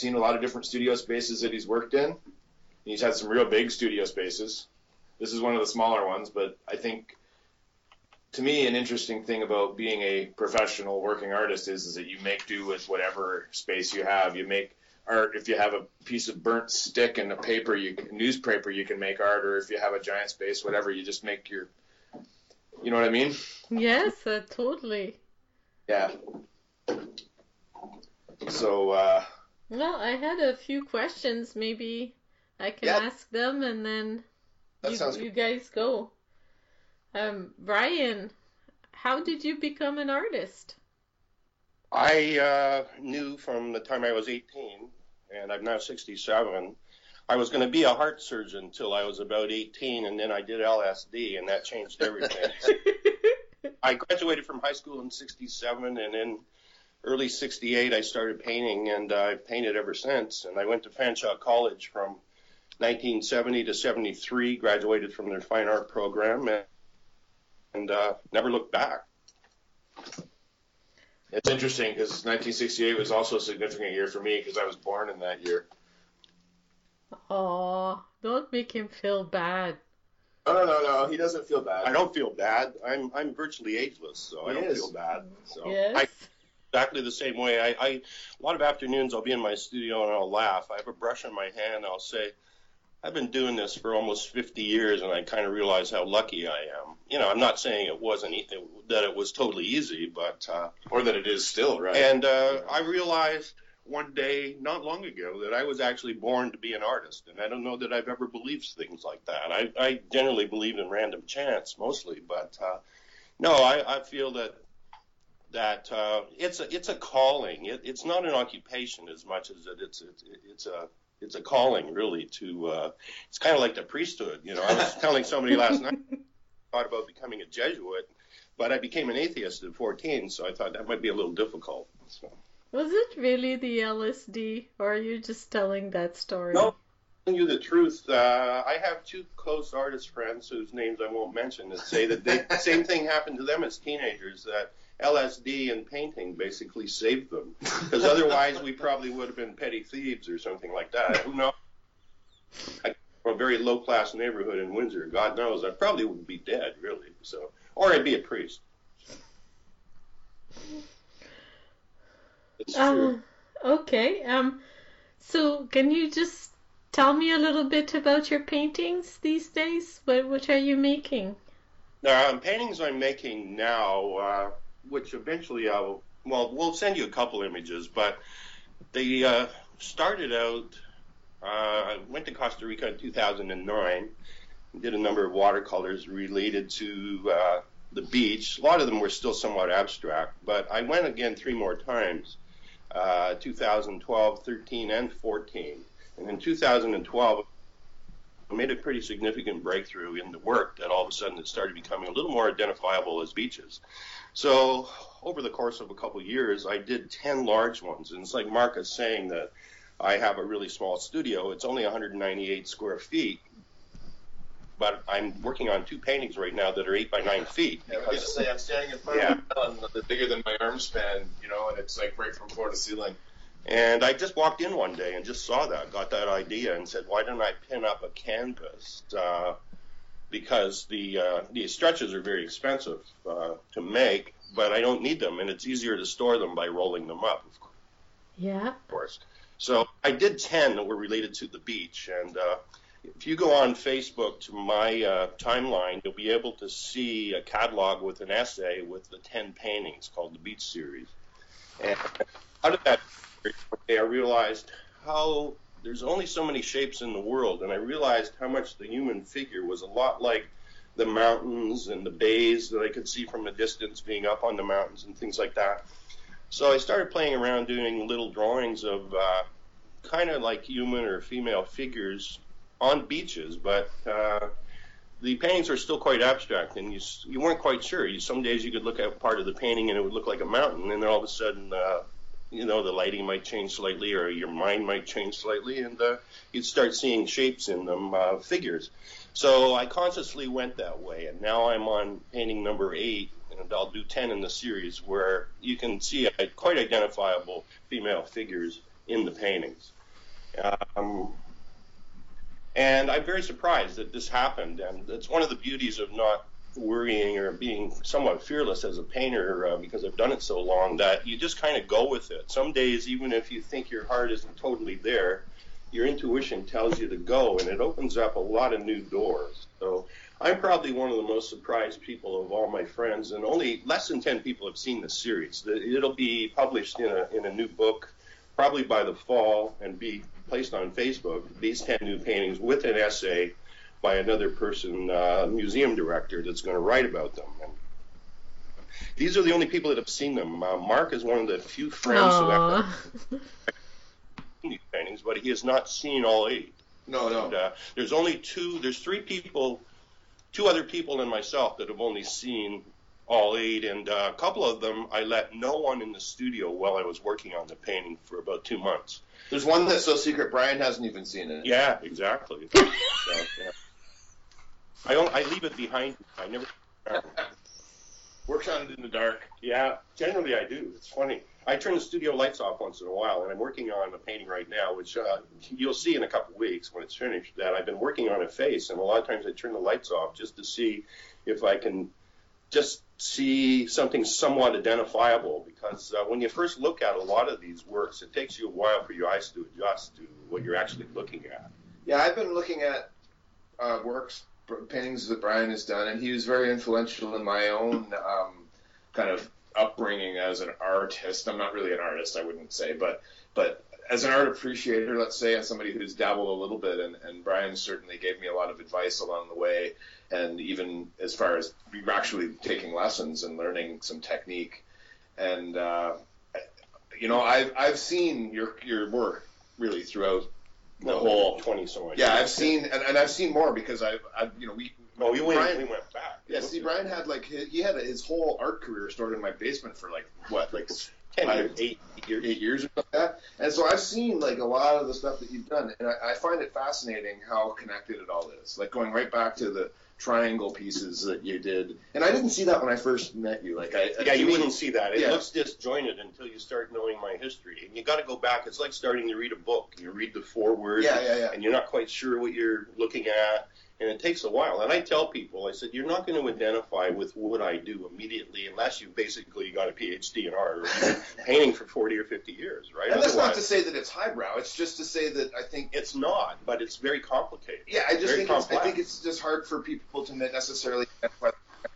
seen a lot of different studio spaces that he's worked in. He's had some real big studio spaces. This is one of the smaller ones, but I think to me an interesting thing about being a professional working artist is, is that you make do with whatever space you have. You make art if you have a piece of burnt stick and a paper, you newspaper, you can make art, or if you have a giant space, whatever, you just make your. You know what I mean? Yes, uh, totally. Yeah. So uh, Well, I had a few questions. Maybe I can ask them and then you, you guys go. Um, Brian, how did you become an artist? I uh, knew from the time I was 18, and I'm now 67, I was going to be a heart surgeon until I was about 18, and then I did LSD, and that changed everything. I graduated from high school in 67, and in early 68, I started painting, and I've painted ever since. And I went to Fanshawe College from 1970 to 73, graduated from their fine art program, and, and uh, never looked back. It's interesting because 1968 was also a significant year for me because I was born in that year. Oh, don't make him feel bad. Oh no no no, he doesn't feel bad. I don't feel bad. I'm I'm virtually ageless, so I don't is. feel bad. So yes. I exactly the same way. I, I a lot of afternoons I'll be in my studio and I'll laugh. I have a brush in my hand. I'll say, I've been doing this for almost 50 years, and I kind of realize how lucky I am. You know, I'm not saying it wasn't e- that it was totally easy, but uh, Or that it is still right. and uh, I realized one day, not long ago, that I was actually born to be an artist, and I don't know that I've ever believed things like that. I, I generally believe in random chance mostly, but uh, no, I, I feel that that uh, it's a it's a calling. It, it's not an occupation as much as it, it's it's it's a it's a calling really to. Uh, it's kind of like the priesthood, you know. I was telling somebody last night thought about becoming a Jesuit, but I became an atheist at 14, so I thought that might be a little difficult. So. Was it really the LSD, or are you just telling that story? No. Telling you the truth, uh, I have two close artist friends whose names I won't mention that say that the same thing happened to them as teenagers. That LSD and painting basically saved them, because otherwise we probably would have been petty thieves or something like that. Who knows? I, from a very low class neighborhood in Windsor. God knows, I probably would be dead, really. So, or I'd be a priest. It's true. Uh, okay. Um, so can you just tell me a little bit about your paintings these days? What what are you making? Um, paintings I'm making now, uh, which eventually I'll, well, we'll send you a couple images, but they uh, started out, uh, I went to Costa Rica in 2009, did a number of watercolors related to uh, the beach. A lot of them were still somewhat abstract, but I went again three more times, uh, 2012, 13, and 14. And in 2012, I made a pretty significant breakthrough in the work that all of a sudden it started becoming a little more identifiable as beaches. So over the course of a couple of years, I did 10 large ones. And it's like Mark is saying that I have a really small studio. It's only 198 square feet. But I'm working on two paintings right now that are eight by nine feet. Yeah, I was going to say, I'm standing in front of a that's bigger than my arm span, you know, and it's like right from floor to ceiling. And I just walked in one day and just saw that, got that idea, and said, why don't I pin up a canvas? Uh, because the uh, the stretches are very expensive uh, to make, but I don't need them, and it's easier to store them by rolling them up, of Yeah. Of course. So I did ten that were related to the beach, and uh, if you go on Facebook to my uh, timeline, you'll be able to see a catalog with an essay with the ten paintings called the Beach Series. And out of that, I realized how there's only so many shapes in the world, and I realized how much the human figure was a lot like the mountains and the bays that I could see from a distance being up on the mountains and things like that. So I started playing around doing little drawings of uh, kind of like human or female figures on beaches, but uh, the paintings are still quite abstract, and you you weren't quite sure. You, some days you could look at part of the painting and it would look like a mountain, and then all of a sudden, uh, you know, the lighting might change slightly, or your mind might change slightly, and uh, you'd start seeing shapes in them, uh, figures. So I consciously went that way, and now I'm on painting number eight, and I'll do 10 in the series where you can see quite identifiable female figures in the paintings. Um, and I'm very surprised that this happened, and it's one of the beauties of not worrying or being somewhat fearless as a painter uh, because I've done it so long that you just kind of go with it. Some days, even if you think your heart isn't totally there, your intuition tells you to go, and it opens up a lot of new doors. So I'm probably one of the most surprised people of all my friends, and only less than 10 people have seen this series. It'll be published in a, in a new book probably by the fall and be placed on Facebook. These 10 new paintings with an essay by another person, uh, museum director, that's going to write about them. And these are the only people that have seen them. Uh, Mark is one of the few friends Aww. who have seen these paintings, but he has not seen all eight. No, no. And, uh, there's only two. There's three people, two other people and myself that have only seen all eight, and uh, a couple of them I let no one in the studio while I was working on the painting for about two months. There's one that's so secret Brian hasn't even seen it. Yeah, exactly. so, yeah. I don't, I leave it behind. I never. Works on it in the dark. Yeah, generally I do. It's funny. I turn the studio lights off once in a while, and I'm working on a painting right now, which uh, you'll see in a couple of weeks when it's finished. That I've been working on a face, and a lot of times I turn the lights off just to see if I can just see something somewhat identifiable. Because uh, when you first look at a lot of these works, it takes you a while for your eyes to adjust to what you're actually looking at. Yeah, I've been looking at uh, works paintings that Brian has done, and he was very influential in my own um, kind of upbringing as an artist. I'm not really an artist, I wouldn't say, but but as an art appreciator, let's say, as somebody who's dabbled a little bit, and, and Brian certainly gave me a lot of advice along the way, and even as far as actually taking lessons and learning some technique. And uh, you know, I've I've seen your your work really throughout the whole twenty so Yeah, I've seen and, and I've seen more because I've, I've you know we. Oh, we went, Brian, we went back. Yeah, see, Brian had like he had his whole art career stored in my basement for like what, like ten years, eight years, eight years or like that. And so I've seen like a lot of the stuff that you've done, and I, I find it fascinating how connected it all is. Like going right back to the triangle pieces that you did, and I didn't see that when I first met you. Like, I yeah, you wouldn't see that. It yeah. looks disjointed until you start knowing my history, and you got to go back. It's like starting to read a book. You read the foreword, yeah, yeah, yeah. and you're not quite sure what you're looking at, and it takes a while. And I tell people, I said, you're not going to identify with what I do immediately unless you basically got a PhD in art or painting for 40 or 50 years, right? And that's not to say that it's highbrow. It's just to say that I think it's not, but it's very complicated. Yeah, I just think it's, I think it's just hard for people to necessarily identify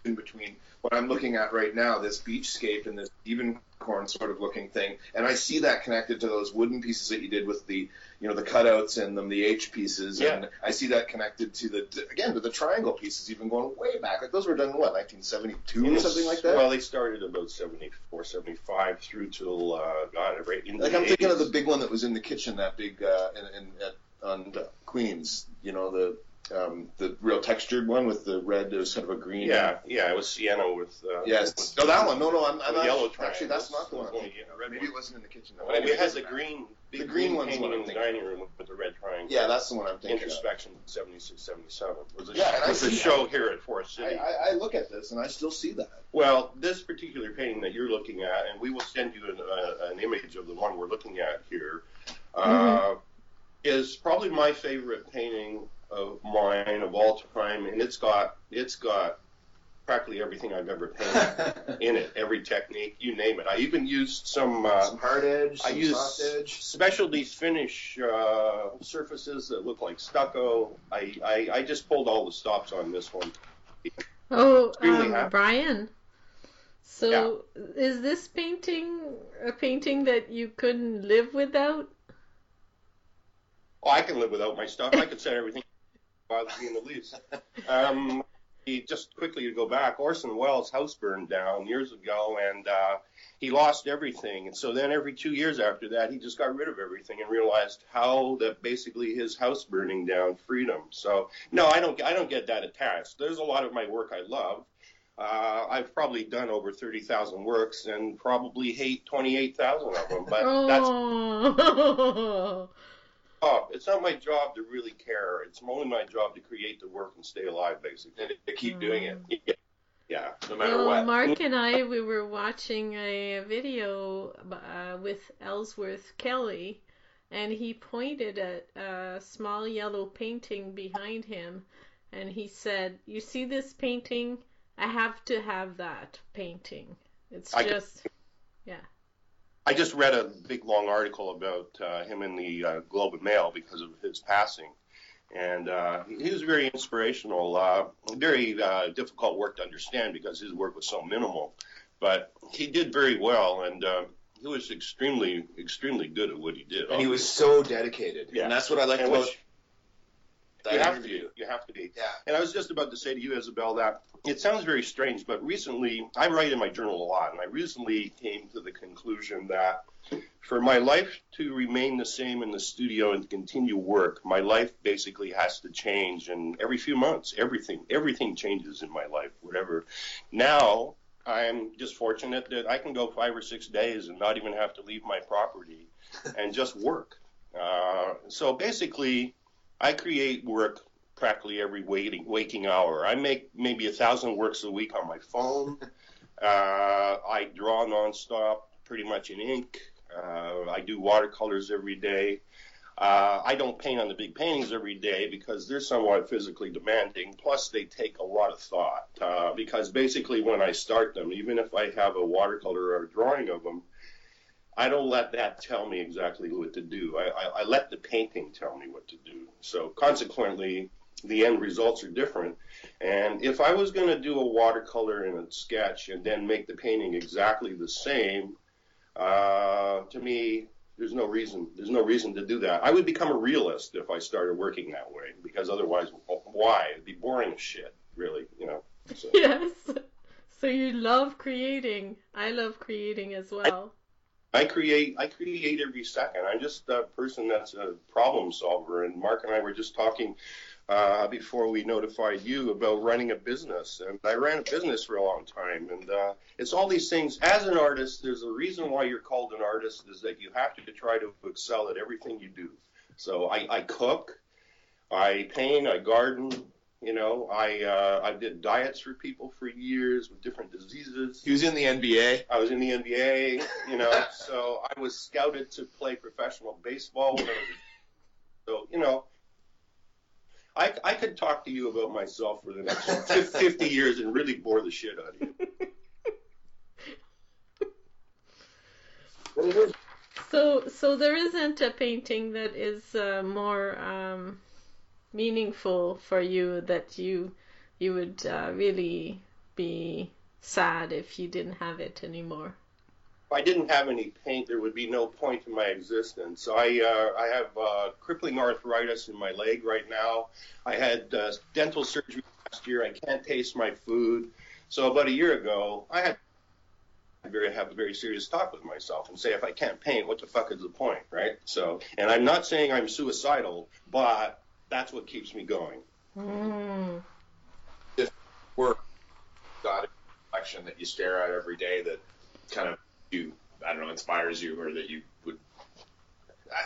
between what I'm looking at right now, this beachscape and this even corn sort of looking thing, and I see that connected to those wooden pieces that you did with the you know the cutouts in them, the H pieces, yeah. and I see that connected to the again to the triangle pieces, even going way back. Like those were done in what 1972 yes. or something like that. Well, they started about 74, 75 through till uh, God, right in Like I'm 80s. thinking of the big one that was in the kitchen, that big uh, in, in at, on Queens. You know the um, the real textured one with the red. It was kind of a green. Yeah, yeah, it was sienna with. Uh, yes. With, no, that one. No, no, I'm, I'm not, yellow Actually, that's not the one. Maybe it wasn't in the kitchen. Though. Well, it has the green. The green, one's one in the dining room with the red triangle. Yeah, that's the one I'm thinking. Introspection, of. 76, 77 was a, yeah, was a show here at Forest City. I, I, look at this and I still see that. Well, this particular painting that you're looking at, and we will send you an, uh, an image of the one we're looking at here, uh, mm-hmm. is probably my favorite painting of mine of all time, and it's got it's got practically everything I've ever painted in it. Every technique, you name it. I even used some, uh, some hard edge, I used soft edge, specialty finish uh, surfaces that look like stucco. I, I I just pulled all the stops on this one. Oh, um, Brian. So, yeah. is this painting a painting that you couldn't live without? Oh, I can live without my stuff. I can set everything bother me in the least. Um, just quickly to go back, Orson Welles' house burned down years ago, and uh, he lost everything. And so then every two years after that, he just got rid of everything and realized how that basically his house burning down freed him. So no, I don't, I don't get that attached. There's a lot of my work I love. Uh, I've probably done over 30,000 works and probably hate 28,000 of them, but oh. that's. It's not my job to really care. It's only my job to create the work and stay alive, basically, and to keep mm. doing it. Yeah. Yeah. no matter well, what. Mark and I, we were watching a video uh, with Ellsworth Kelly, and he pointed at a small yellow painting behind him, and he said, "You see this painting? I have to have that painting. It's just, yeah." I just read a big long article about uh, him in the uh, Globe and Mail because of his passing, and uh, he was very inspirational. Uh, very uh, difficult work to understand because his work was so minimal, but he did very well, and uh, he was extremely, extremely good at what he did. and he was so dedicated. Yeah. And that's what I liked And about which- that you have to interview. be. You have to be. Yeah. And I was just about to say to you, Isabel, that it sounds very strange, but recently, I write in my journal a lot, and I recently came to the conclusion that for my life to remain the same in the studio and continue work, my life basically has to change. And every few months, everything, everything changes in my life, whatever. Now, I'm just fortunate that I can go five or six days and not even have to leave my property and just work. Uh, so basically, I create work practically every waking, waking hour. I make maybe a thousand works a week on my phone. Uh, I draw nonstop, pretty much in ink. Uh, I do watercolors every day. Uh, I don't paint on the big paintings every day because they're somewhat physically demanding. Plus, they take a lot of thought. Uh, because basically, when I start them, even if I have a watercolor or a drawing of them, I don't let that tell me exactly what to do. I, I, I let the painting tell me what to do. So consequently, the end results are different. And if I was going to do a watercolor and a sketch and then make the painting exactly the same, uh, to me, there's no reason. There's no reason to do that. I would become a realist if I started working that way, because otherwise, why? It'd be boring as shit, really. You know. So. Yes. So you love creating. I love creating as well. I create I create every second. I'm just a person that's a problem solver. And Mark and I were just talking uh, before we notified you about running a business. And I ran a business for a long time. And uh, it's all these things. As an artist, there's a reason why you're called an artist is that you have to try to excel at everything you do. So I, I cook, I paint, I garden. You know, I uh, I did diets for people for years with different diseases. He was in the NBA. I was in the NBA, you know, so I was scouted to play professional baseball when I was so, you know, I, I could talk to you about myself for the next 50 years and really bore the shit out of you. But it is So, so there isn't a painting that is uh, more um, meaningful for you that you you would uh, really be sad if you didn't have it anymore. if I didn't have any paint, there would be no point in my existence. I uh, I have uh, crippling arthritis in my leg right now. I had uh, dental surgery last year. I can't taste my food. So about a year ago, I had very have a very serious talk with myself and say, if I can't paint, what the fuck is the point, right? So, and I'm not saying I'm suicidal, but that's what keeps me going. Mm. Work. Got a collection that you stare at every day that kind of you, I don't know, inspires you or that you would.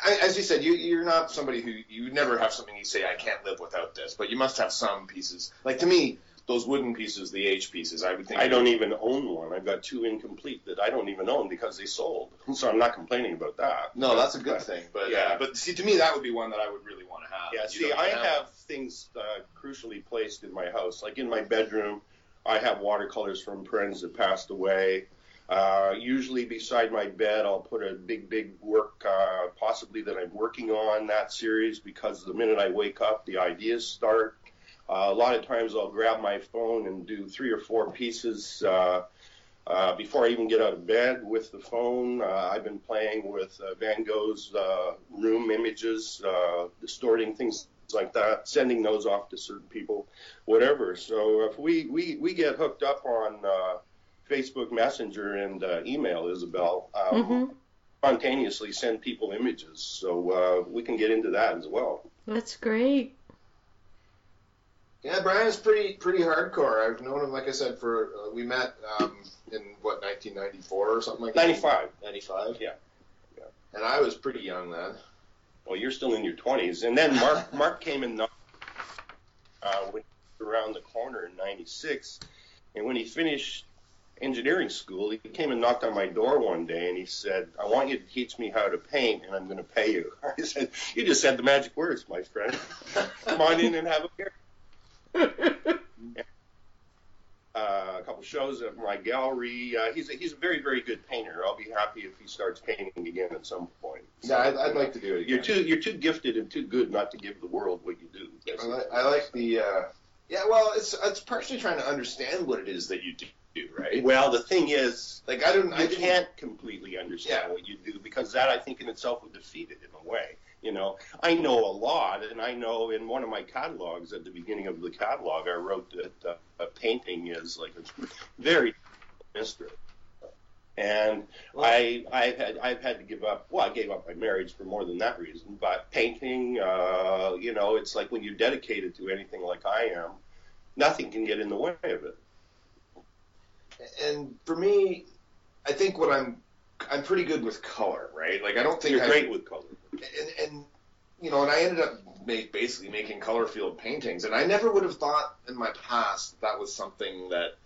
I, as you said, you, you're not somebody who you never have something you say, I can't live without this, but you must have some pieces. Like to me, those wooden pieces, the H pieces, I would think. I don't even own one. I've got two incomplete that I don't even own because they sold. So I'm not complaining about that. No, that's a good But- thing. But yeah. uh, but see, to me, that would be one that I would really want to have. Yeah, see, I even have things uh, crucially placed in my house. Like in my bedroom, I have watercolors from friends that passed away. Uh, usually beside my bed, I'll put a big, big work, uh, possibly that I'm working on that series because the minute I wake up, the ideas start. Uh, a lot of times I'll grab my phone and do three or four pieces uh, uh, before I even get out of bed with the phone. Uh, I've been playing with uh, Van Gogh's uh, room images, uh, distorting things like that, sending those off to certain people, whatever. So if we, we, we get hooked up on uh, Facebook Messenger and uh, email, Isabel, um, Mhm. spontaneously send people images. So uh, we can get into that as well. That's great. Yeah, Brian's pretty pretty hardcore. I've known him, like I said, for uh, we met um, in what 1994 or something like that. 95. 95. Yeah. Yeah. And I was pretty young then. Well, you're still in your 20s. And then Mark Mark came in uh, around the corner in '96, And when he finished engineering school, he came and knocked on my door one day and he said, I want you to teach me how to paint and I'm going to pay you. I said, You just said the magic words, my friend. Come on in and have a beer. Uh, a couple shows at my gallery. Uh, he's a, he's a very very good painter. I'll be happy if he starts painting again at some point. So, yeah, I'd, I'd, like to do it. Again. You're too you're too gifted and too good not to give the world what you do. I like, I like the uh, yeah. Well, it's it's partially trying to understand what it is that you do right? Well, the thing is, like I don't, I can't completely understand yeah. what you do because that I think in itself would defeat it in a way. You know, I know a lot, and I know in one of my catalogs at the beginning of the catalog, I wrote that uh, a painting is like a very mystery. And well, I, I've had, I've had to give up. Well, I gave up my marriage for more than that reason. But painting, uh, you know, it's like when you're dedicated to anything like I am, nothing can get in the way of it and for me, I think what I'm I'm pretty good with color, right? Like I don't think you're I, great with color. And, and you know, and I ended up make, basically making color field paintings, and I never would have thought in my past that, that was something that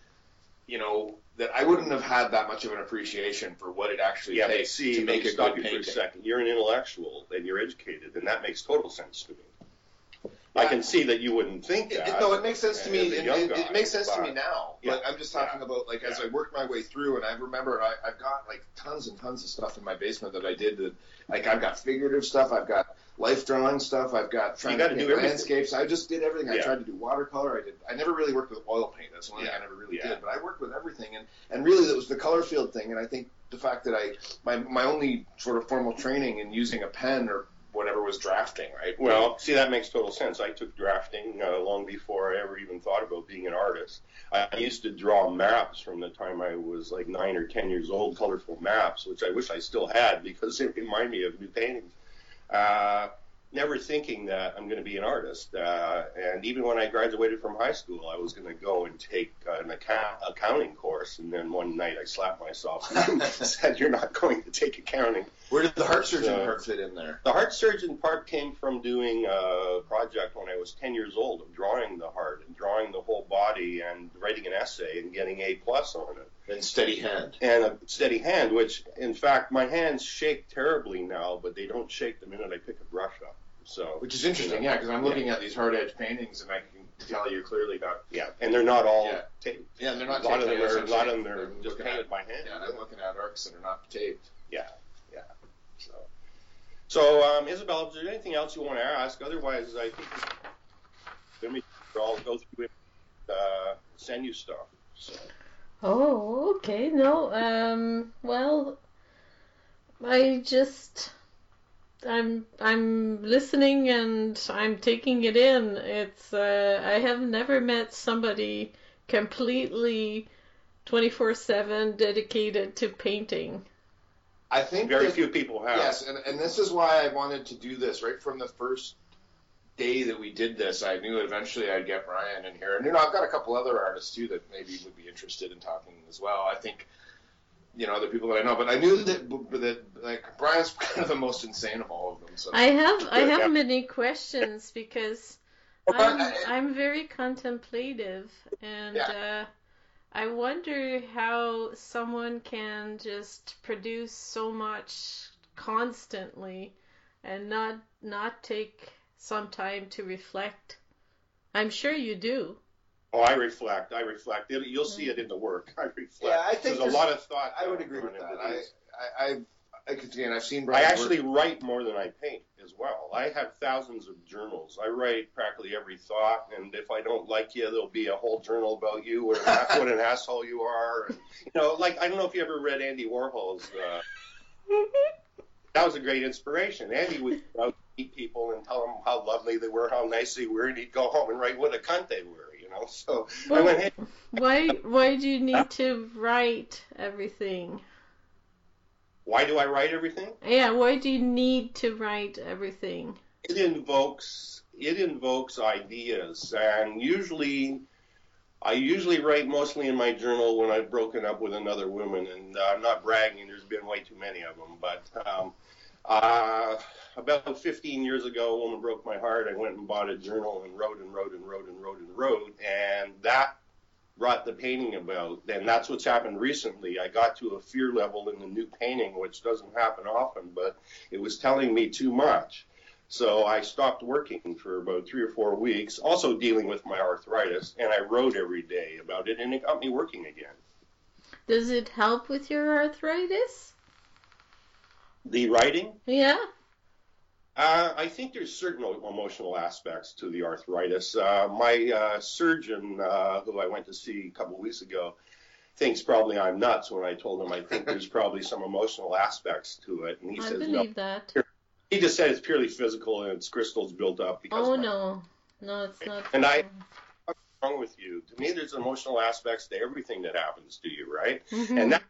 you know that I wouldn't have had that much of an appreciation for what it actually yeah, takes see, to make a good painting. For a second. You're an intellectual and you're educated, and that makes total sense to me. I can see that you wouldn't think that. It, no, it makes sense to me. It, it, guy, it, makes sense to me now. Yeah, but I'm just talking yeah, about like as yeah. I worked my way through, and I remember I, I've got like tons and tons of stuff in my basement that I did. That like I've got figurative stuff, I've got life drawing stuff, I've got trying to do landscapes. I just did everything. I tried to do watercolor. I did. I never really worked with oil paint. That's the one thing I never really did. But I worked with everything, and and really that was the color field thing. And I think the fact that I my my only sort of formal training in using a pen or whatever was drafting, right? Well, see, that makes total sense. I took drafting uh, long before I ever even thought about being an artist. I used to draw maps from the time I was like nine or ten years old, colorful maps, which I wish I still had because they remind me of new paintings. Uh, never thinking that I'm going to be an artist. Uh, and even when I graduated from high school, I was going to go and take an account, accounting course. And then one night I slapped myself and said, "You're not going to take accounting." Where did the heart surgeon So- part fit in there? The heart surgeon part came from doing a project when I was 10 years old of drawing the heart and drawing the whole body and writing an essay and getting A plus on it. And steady hand. And a steady hand, which in fact my hands shake terribly now, but they don't shake the minute I pick a brush. So Which is interesting, yeah, because I'm looking at these hard edge paintings and I can tell you clearly that. yeah, and they're not all Yeah. taped. Yeah, they're not a lot of them taped, are, a that's lot what of I'm them are saying. I'm just looking painted at- by hand. Yeah, and I'm looking at arcs that are not taped. Yeah, yeah. So, so um, Isabel, is there anything else you want to ask? Otherwise, I think let me I'll go through it, uh, send you stuff. So, Oh, okay. No, um, well, I just, I'm, I'm listening and I'm taking it in. It's, uh, I have never met somebody completely 24/7 dedicated to painting. I think very that- few people have. Yes, and, and this is why I wanted to do this right from the first day that we did this. I knew eventually I'd get Brian in here, and you know I've got a couple other artists too that maybe would be interested in talking as well. I think you know other people that I know, but I knew that that like Brian's kind of the most insane of all of them. So I have, I Yeah. have many questions because I'm, I'm very contemplative and Yeah. uh, I wonder how someone can just produce so much constantly and not not take some time to reflect. I'm sure you do. Oh, I reflect. I reflect. It, you'll see it in the work. I reflect. Yeah, I think there's a lot of thought. I would agree with that. I. I, I, I again I've seen I Brian. actually write more than I paint as well. I have thousands of journals. I write practically every thought, and if I don't like you, there'll be a whole journal about you, what an, what an asshole you are. And, you know, like I don't know if you ever read Andy Warhol's. Uh, that was a great inspiration. Andy would go out to meet people and tell them how lovely they were, how nice they were, and he'd go home and write what a cunt they were. Know, so I went, hey, Why why do you need to write everything? why do I write everything? Yeah, why do you need to write everything? it invokes it invokes ideas and usually I usually write mostly in my journal when I've broken up with another woman and uh, I'm not bragging there's been way too many of them but um, uh, about 15 years ago a woman broke my heart I went and bought a journal and wrote and wrote and wrote and wrote and wrote and that brought the painting about. And that's what's happened recently. I got to a fear level in the new painting, which doesn't happen often, but it was telling me too much. So I stopped working for about three or four weeks, also dealing with my arthritis, and I wrote every day about it, and it got me working again. Does it help with your arthritis? The writing? Yeah. Uh, I think there's certain emotional aspects to the arthritis. Uh, my uh, surgeon, uh, who I went to see a couple of weeks ago, thinks probably I'm nuts when I told him I think there's probably some emotional aspects to it, and he I says believe no. that. He just said it's purely physical and it's crystals built up. Because Oh no, no, it's not. And I- What's wrong with you? To me, there's emotional aspects to everything that happens to you, right? Mhm. and that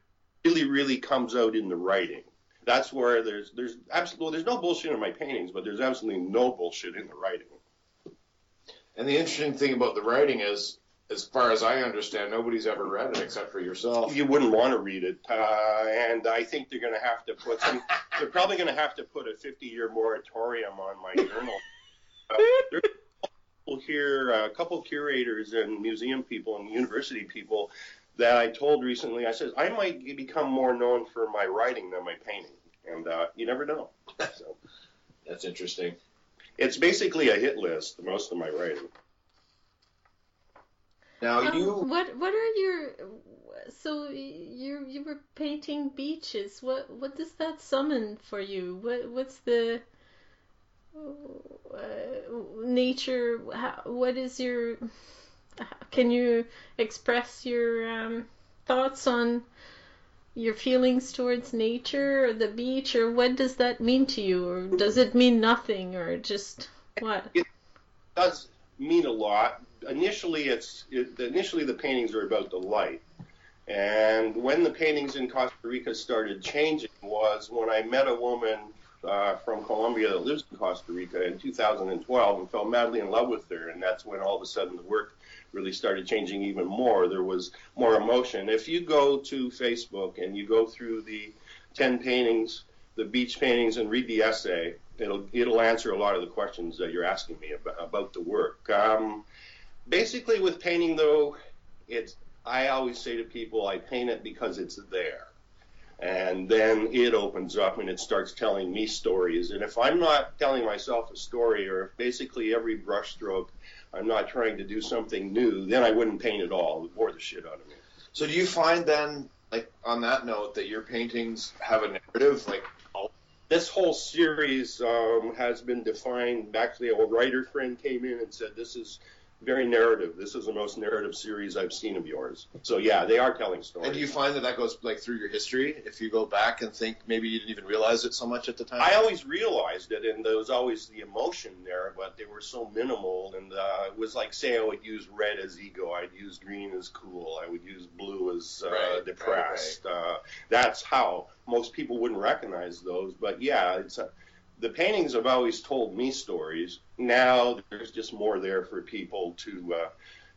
really really comes out in the writing that's where there's there's absolutely there's no bullshit in my paintings but there's absolutely no bullshit in the writing And the interesting thing about the writing is, as far as I understand, nobody's ever read it except for yourself. you wouldn't want to read it uh, and i think they're going to have to put some they're probably going to have to put a 50 year moratorium on my journal uh, there's people here a couple curators and museum people and university people that i told recently i said i might become more known for my writing than my painting and uh, you never know so That's interesting. It's basically a hit list, most of my writing. Now Um, you, what what are your so you you were painting beaches. What what does that summon for you? What what's the uh, nature? How, what is your? Can you express your um, thoughts on your feelings towards nature or the beach, or what does that mean to you, or does it mean nothing, or just what? It does mean a lot. Initially, it's it, initially the paintings are about the light, and when the paintings in Costa Rica started changing was when I met a woman uh, from Colombia that lives in Costa Rica in 2012 and fell madly in love with her, and that's when all of a sudden the work really started changing even more. There was more emotion. If you go to Facebook and you go through the 10 paintings, the beach paintings, and read the essay, it'll it'll answer a lot of the questions that you're asking me about, about the work. Um, basically, with painting though, it's I always say to people, I paint it because it's there. And then it opens up and it starts telling me stories. And if I'm not telling myself a story, or if basically every brushstroke I'm not trying to do something new, then I wouldn't paint at all. It bore the shit out of me. so do you find then, like on that note, that your paintings have a narrative? Like, This whole series um, has been defined. Actually, a writer friend came in and said, "This is very narrative. This is the most narrative series I've seen of yours." So yeah, they are telling stories. and do you find that that goes like through your history? If you go back and think maybe you didn't even realize it so much at the time. I always realized it, and there was always the emotion there, but they were so minimal. And uh, it was like, say, I would use red as ego, I'd use green as cool, I would use blue as uh, Right, right, depressed. Uh, that's how most people wouldn't recognize those. But yeah, it's a, the paintings have always told me stories. Now there's just more there for people to. Uh,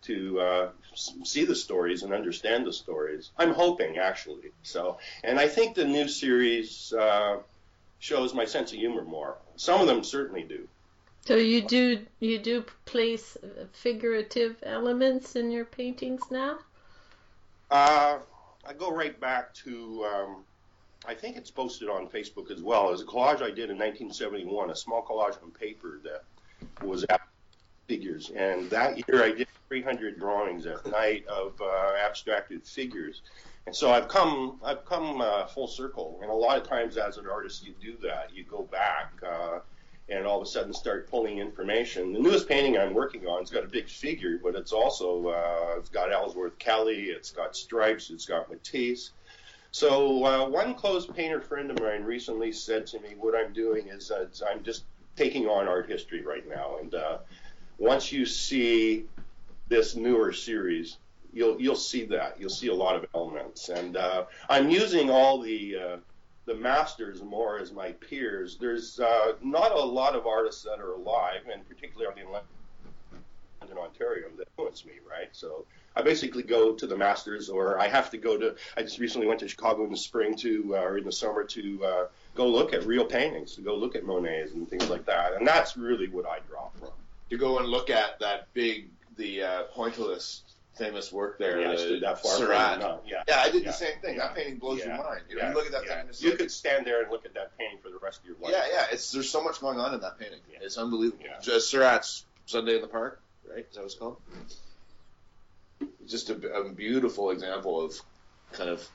to uh, see the stories and understand the stories. I'm hoping, actually. So, and I think the new series uh, shows my sense of humor more. Some of them certainly do. So you do you do place figurative elements in your paintings now? Uh, I go right back to, um, I think it's posted on Facebook as well. As a collage I did in 1971, a small collage on paper that was figures. And that year I did 300 drawings at night of uh, abstracted figures. And so I've come, I've come uh, full circle. And a lot of times as an artist, you do that. You go back. Uh, and all of a sudden start pulling information. The newest painting I'm working on, it's got a big figure, but it's also uh, it's got Ellsworth Kelly, it's got stripes, it's got Matisse. So uh, one close painter friend of mine recently said to me, "What I'm doing is uh, I'm just taking on art history right now, and uh, once you see this newer series." You'll you'll see that you'll see a lot of elements, and uh, I'm using all the uh, the masters more as my peers. There's uh, not a lot of artists that are alive, and particularly in London, Ontario, that influence me, right? So I basically go to the masters, or I have to go to. I just recently went to Chicago in the spring to, uh, or in the summer to uh, go look at real paintings, to go look at Monet's and things like that, and that's really what I draw from. to go and look at that big, the uh, pointillist famous work there. Yeah, stood that far. Seurat. No, yeah. Yeah, I did Yeah. the same thing. That painting blows Yeah. your mind. You, know, Yeah, you look at that yeah. thing You like, could stand there and look at that painting for the rest of your life. yeah, yeah. It's there's so much going on in that painting. Yeah. It's unbelievable. Yeah. Just Seurat's Sunday in the Park, right? Is that what it's called? It's just a, a beautiful example of kind of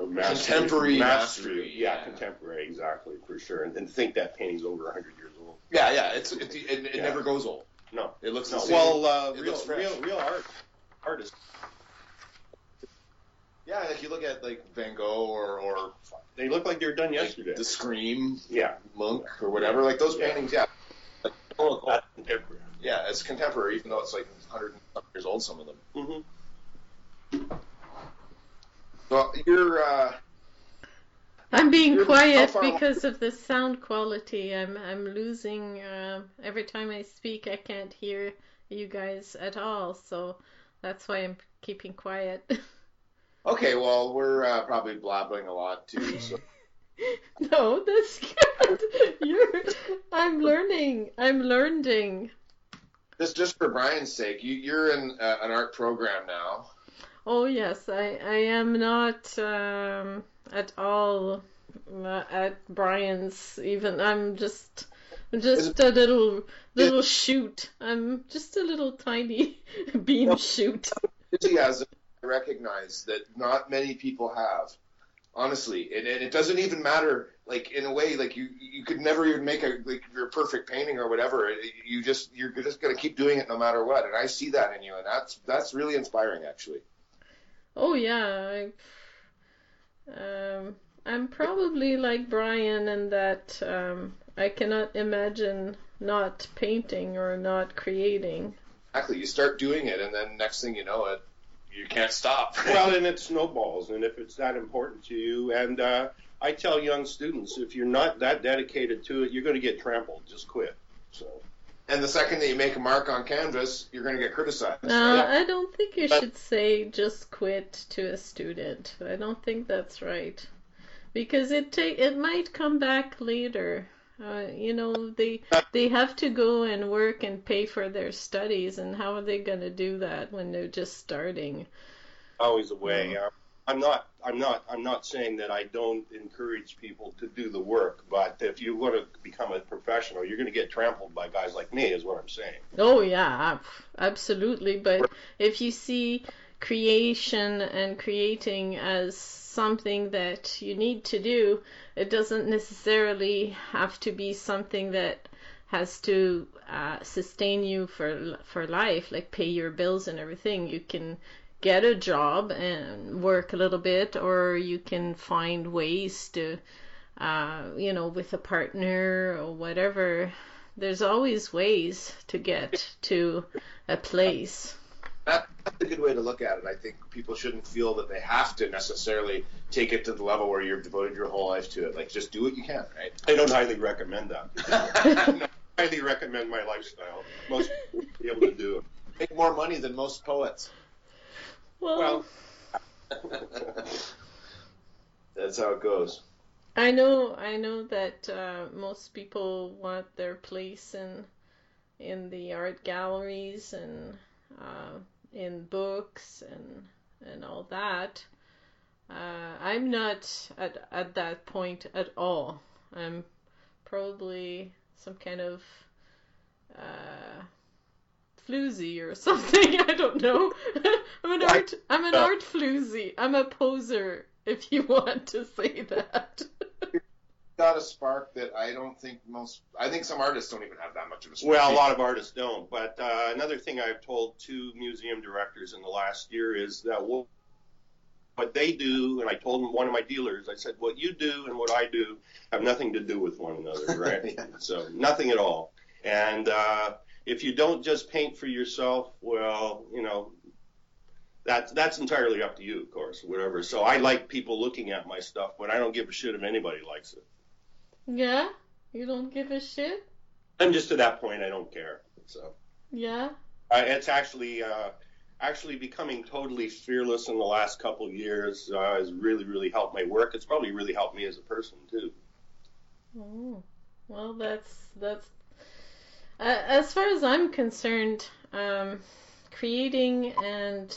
mastery- Contemporary mastery, Yeah, yeah. contemporary, exactly, for sure. And, and think that painting's over 100 years old. yeah, yeah. It's it, it, it Yeah. never goes old. No. It looks No, well, uh, It real, looks fresh. real, real art, artists, yeah, like you look at like Van Gogh or or they look like they were done like, yesterday. the Scream yeah, Munch or whatever. Like those Yeah. paintings, yeah. Like, oh, yeah, it's contemporary, even though it's like 100 and something years old. Some of them. hmm So you're. uh I'm being quiet because of the sound quality. I'm I'm losing uh, every time I speak. I can't hear you guys at all, so that's why I'm keeping quiet. Okay, well, we're uh, probably blabbing a lot too. So no, that's good. You're. I'm learning. I'm learning. just just for Brian's sake, you, you're in uh, an art program now. Oh yes, I I am not um, at all uh, at Brian's. Even I'm just I'm just a little little shoot. I'm just a little tiny bean shoot. Enthusiasm, I recognize that not many people have. Honestly, and, and it doesn't even matter. Like in a way, like you you could never even make a like your perfect painting or whatever. You just you're just gonna keep doing it no matter what. And I see that in you, and that's that's really inspiring, actually. Oh yeah, I, um, I'm probably like Brian in that um, I cannot imagine not painting or not creating. Exactly. You start doing it, and then next thing you know, it you can't stop. Well, and it snowballs, and if it's that important to you, and uh, I tell young students, if you're not that dedicated to it, you're going to get trampled. Just quit. So. And the second that you make a mark on canvas, you're going to get criticized. No, Yeah. I don't think you But- should say just quit to a student. I don't think that's right. Because it take it might come back later. Uh, you know, they they have to go and work and pay for their studies, and how are they going to do that when they're just starting? always a way. Uh, I'm not. I'm not. I'm not saying that I don't encourage people to do the work, but if you want to become a professional, you're going to get trampled by guys like me. Is what I'm saying. Oh yeah, absolutely. But if you see creation and creating as something that you need to do, it doesn't necessarily have to be something that has to uh, sustain you for for life, like pay your bills and everything. You can get a job and work a little bit, or you can find ways to, uh, you know, with a partner or whatever. There's always ways to get to a place. That, that's a good way to look at it. I think people shouldn't feel that they have to necessarily take it to the level where you've devoted your whole life to it. Like, just do what you can, right? I don't highly recommend that. I highly recommend my lifestyle. Most people will be able to do it. Make more money than most poets. Well, Well, That's how it goes. I know, I know that uh, most people want their place in in the art galleries and uh, in books and and all that. Uh, I'm not at at that point at all. I'm probably some kind of uh, floozy or something. I don't know. I'm an Like, art. I'm an uh, art floozy. I'm a poser, if you want to say that. Got a spark that I don't think most. I think some artists don't even have that much of a spark. well, a lot of artists don't. But uh, another thing I've told two museum directors in the last year is that what what they do, and I told them, one of my dealers, I said, what you do and what I do have nothing to do with one another, right? Yeah. So nothing at all. And uh, if you don't just paint for yourself, well, you know, that's that's entirely up to you, of course, whatever. So I like people looking at my stuff, but I don't give a shit if anybody likes it. Yeah? You don't give a shit? I'm just to that point, I don't care. So Yeah? it's actually uh, actually becoming totally fearless in the last couple of years uh, has really really helped my work. It's probably really helped me as a person too. Oh. Well, that's that's uh, as far as I'm concerned, um creating and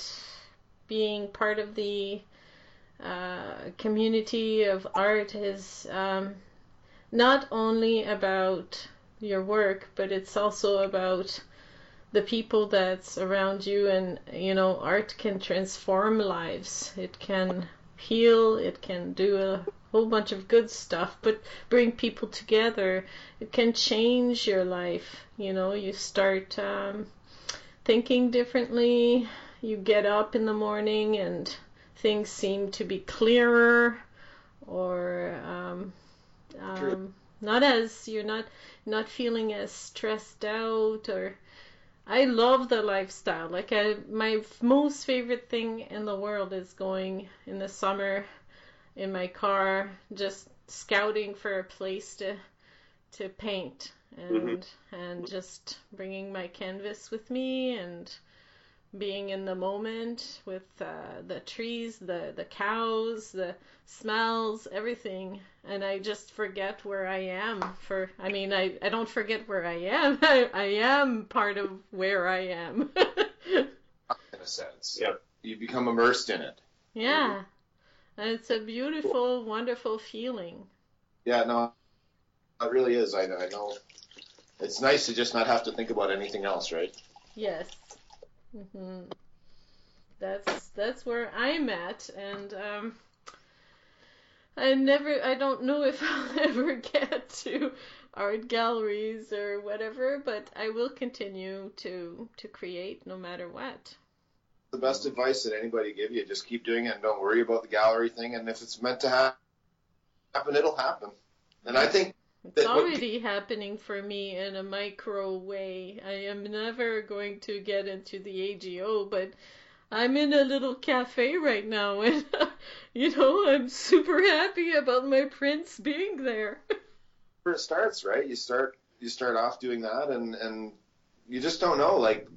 being part of the uh, community of art is um, not only about your work, but it's also about the people that's around you. And, you know, art can transform lives, it can heal, it can do a whole bunch of good stuff, but bring people together. It can change your life. You know, you start um, thinking differently, you get up in the morning and things seem to be clearer or um, um, not as you're not not feeling as stressed out or I love the lifestyle. Like I, my most favorite thing in the world is going in the summer in my car, just scouting for a place to to paint and mm-hmm. and just bringing my canvas with me and being in the moment with uh, the trees, the the cows, the smells, everything, and I just forget where I am. For I mean, I I don't forget where I am. I, I am part of where I am. in a sense, yep. You become immersed in it. Yeah, and it's a beautiful, wonderful feeling. Yeah, no, it really is. I I know. It's nice to just not have to think about anything else, right? Yes. Mm-hmm. That's that's where I'm at, and um, I never, I don't know if I'll ever get to art galleries or whatever, but I will continue to to create no matter what. The best advice that anybody give you, just keep doing it and don't worry about the gallery thing. And if it's meant to happen, it'll happen. And I think it's already happening for me in a micro way. I am never going to get into the AGO, but I'm in a little cafe right now, and you know I'm super happy about my prints being there. Where it starts, right? You start you start off doing that, and and you just don't know, like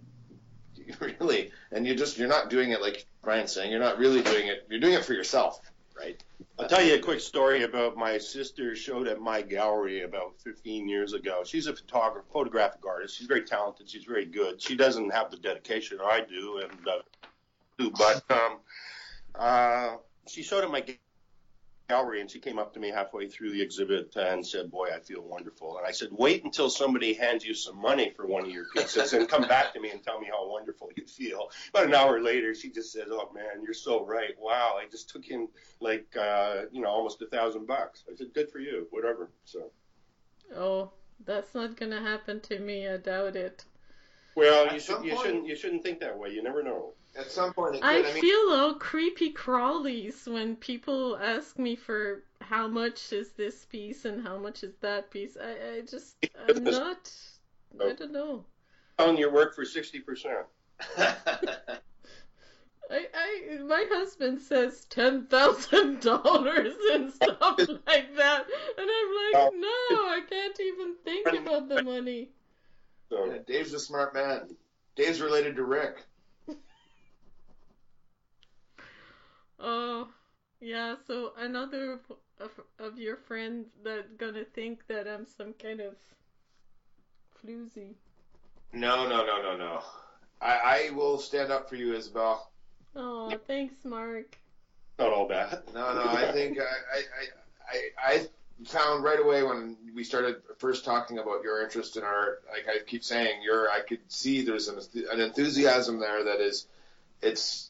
really, and you just you're not doing it like Brian's saying. You're not really doing it. You're doing it for yourself, right? I'll tell you a quick story about my sister showed at my gallery about 15 years ago. She's a photographer, photographic artist. She's very talented. She's very good. She doesn't have the dedication I do, and uh, but um, uh, she showed at my gallery and she came up to me halfway through the exhibit and said, Boy, I feel wonderful. And I said, Wait until somebody hands you some money for one of your pieces and come back to me and tell me how wonderful you feel. About an hour later, she just said, Oh man, you're so right. Wow, I just took in like, uh, you know, almost a thousand bucks. I said, Good for you, whatever. So. Oh, that's not going to happen to me. I doubt it. Well, you, should, you shouldn't you shouldn't think that way. You never know. At some point, it could. I, I mean, feel all creepy crawlies when people ask me for how much is this piece and how much is that piece. I, I just I'm not. I oh. don't know. On your work for sixty percent. I, I, my husband says ten thousand dollars and stuff like that, and I'm like, oh. no, I can't even think about the money. Yeah, Dave's a smart man. Dave's related to Rick. Oh, yeah. So another of, of your friends that gonna think that I'm some kind of floozy. No, no, no, no, no. I, I will stand up for you, Isabel. Oh, thanks, Mark. Not all bad. No, no. I think I, I, I, I found right away when we started first talking about your interest in art. Like I keep saying, you're. I could see there's an, an enthusiasm there that is, it's it,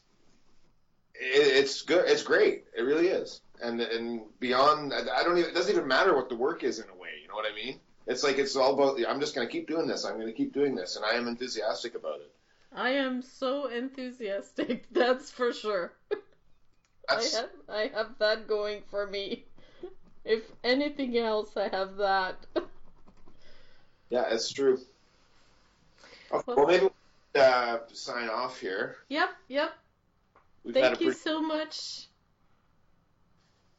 it's good. It's great. It really is. And and beyond, I don't even. It doesn't even matter what the work is in a way. You know what I mean? It's like it's all about. I'm just going to keep doing this. I'm going to keep doing this, and I am enthusiastic about it. I am so enthusiastic. That's for sure. That's... I have I have that going for me. If anything else, I have that. yeah, it's true. Well, well maybe we'll, uh, sign off here. Yep, yep. We've Thank you so much.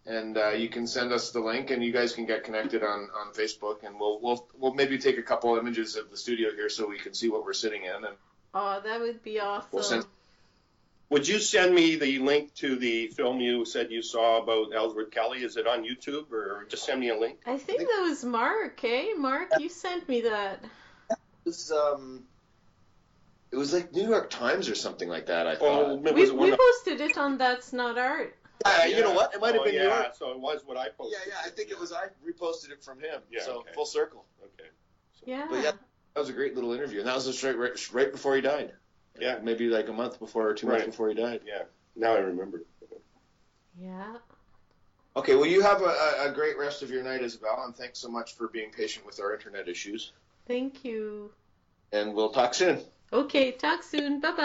And uh, you can send us the link, and you guys can get connected on, on Facebook, and we'll we'll we'll maybe take a couple images of the studio here so we can see what we're sitting in. And oh, that would be awesome. We'll send... Would you send me the link to the film you said you saw about Ellsworth Kelly? Is it on YouTube, or just send me a link? I think, I think... that was Mark. Eh, Mark, you sent me that. It was um, It was like New York Times or something like that. I Oh, thought. it We, was we one of- posted it on That's Not Art. Uh, you know what? It might have Oh, been yeah, New York. So it was what I posted. Yeah, yeah. I think it was. I reposted it from him. Yeah, so okay. full circle. Okay. Yeah. But yeah, that was a great little interview, and that was just right, right, right before he died. Yeah. maybe like a month before or two months before he died. Yeah. Now I remember. Yeah. Okay, well, you have a, a- a great rest of your night, Isabel, and thanks so much for being patient with our internet issues. Thank you. And we'll talk soon. Okay, talk soon. Bye bye.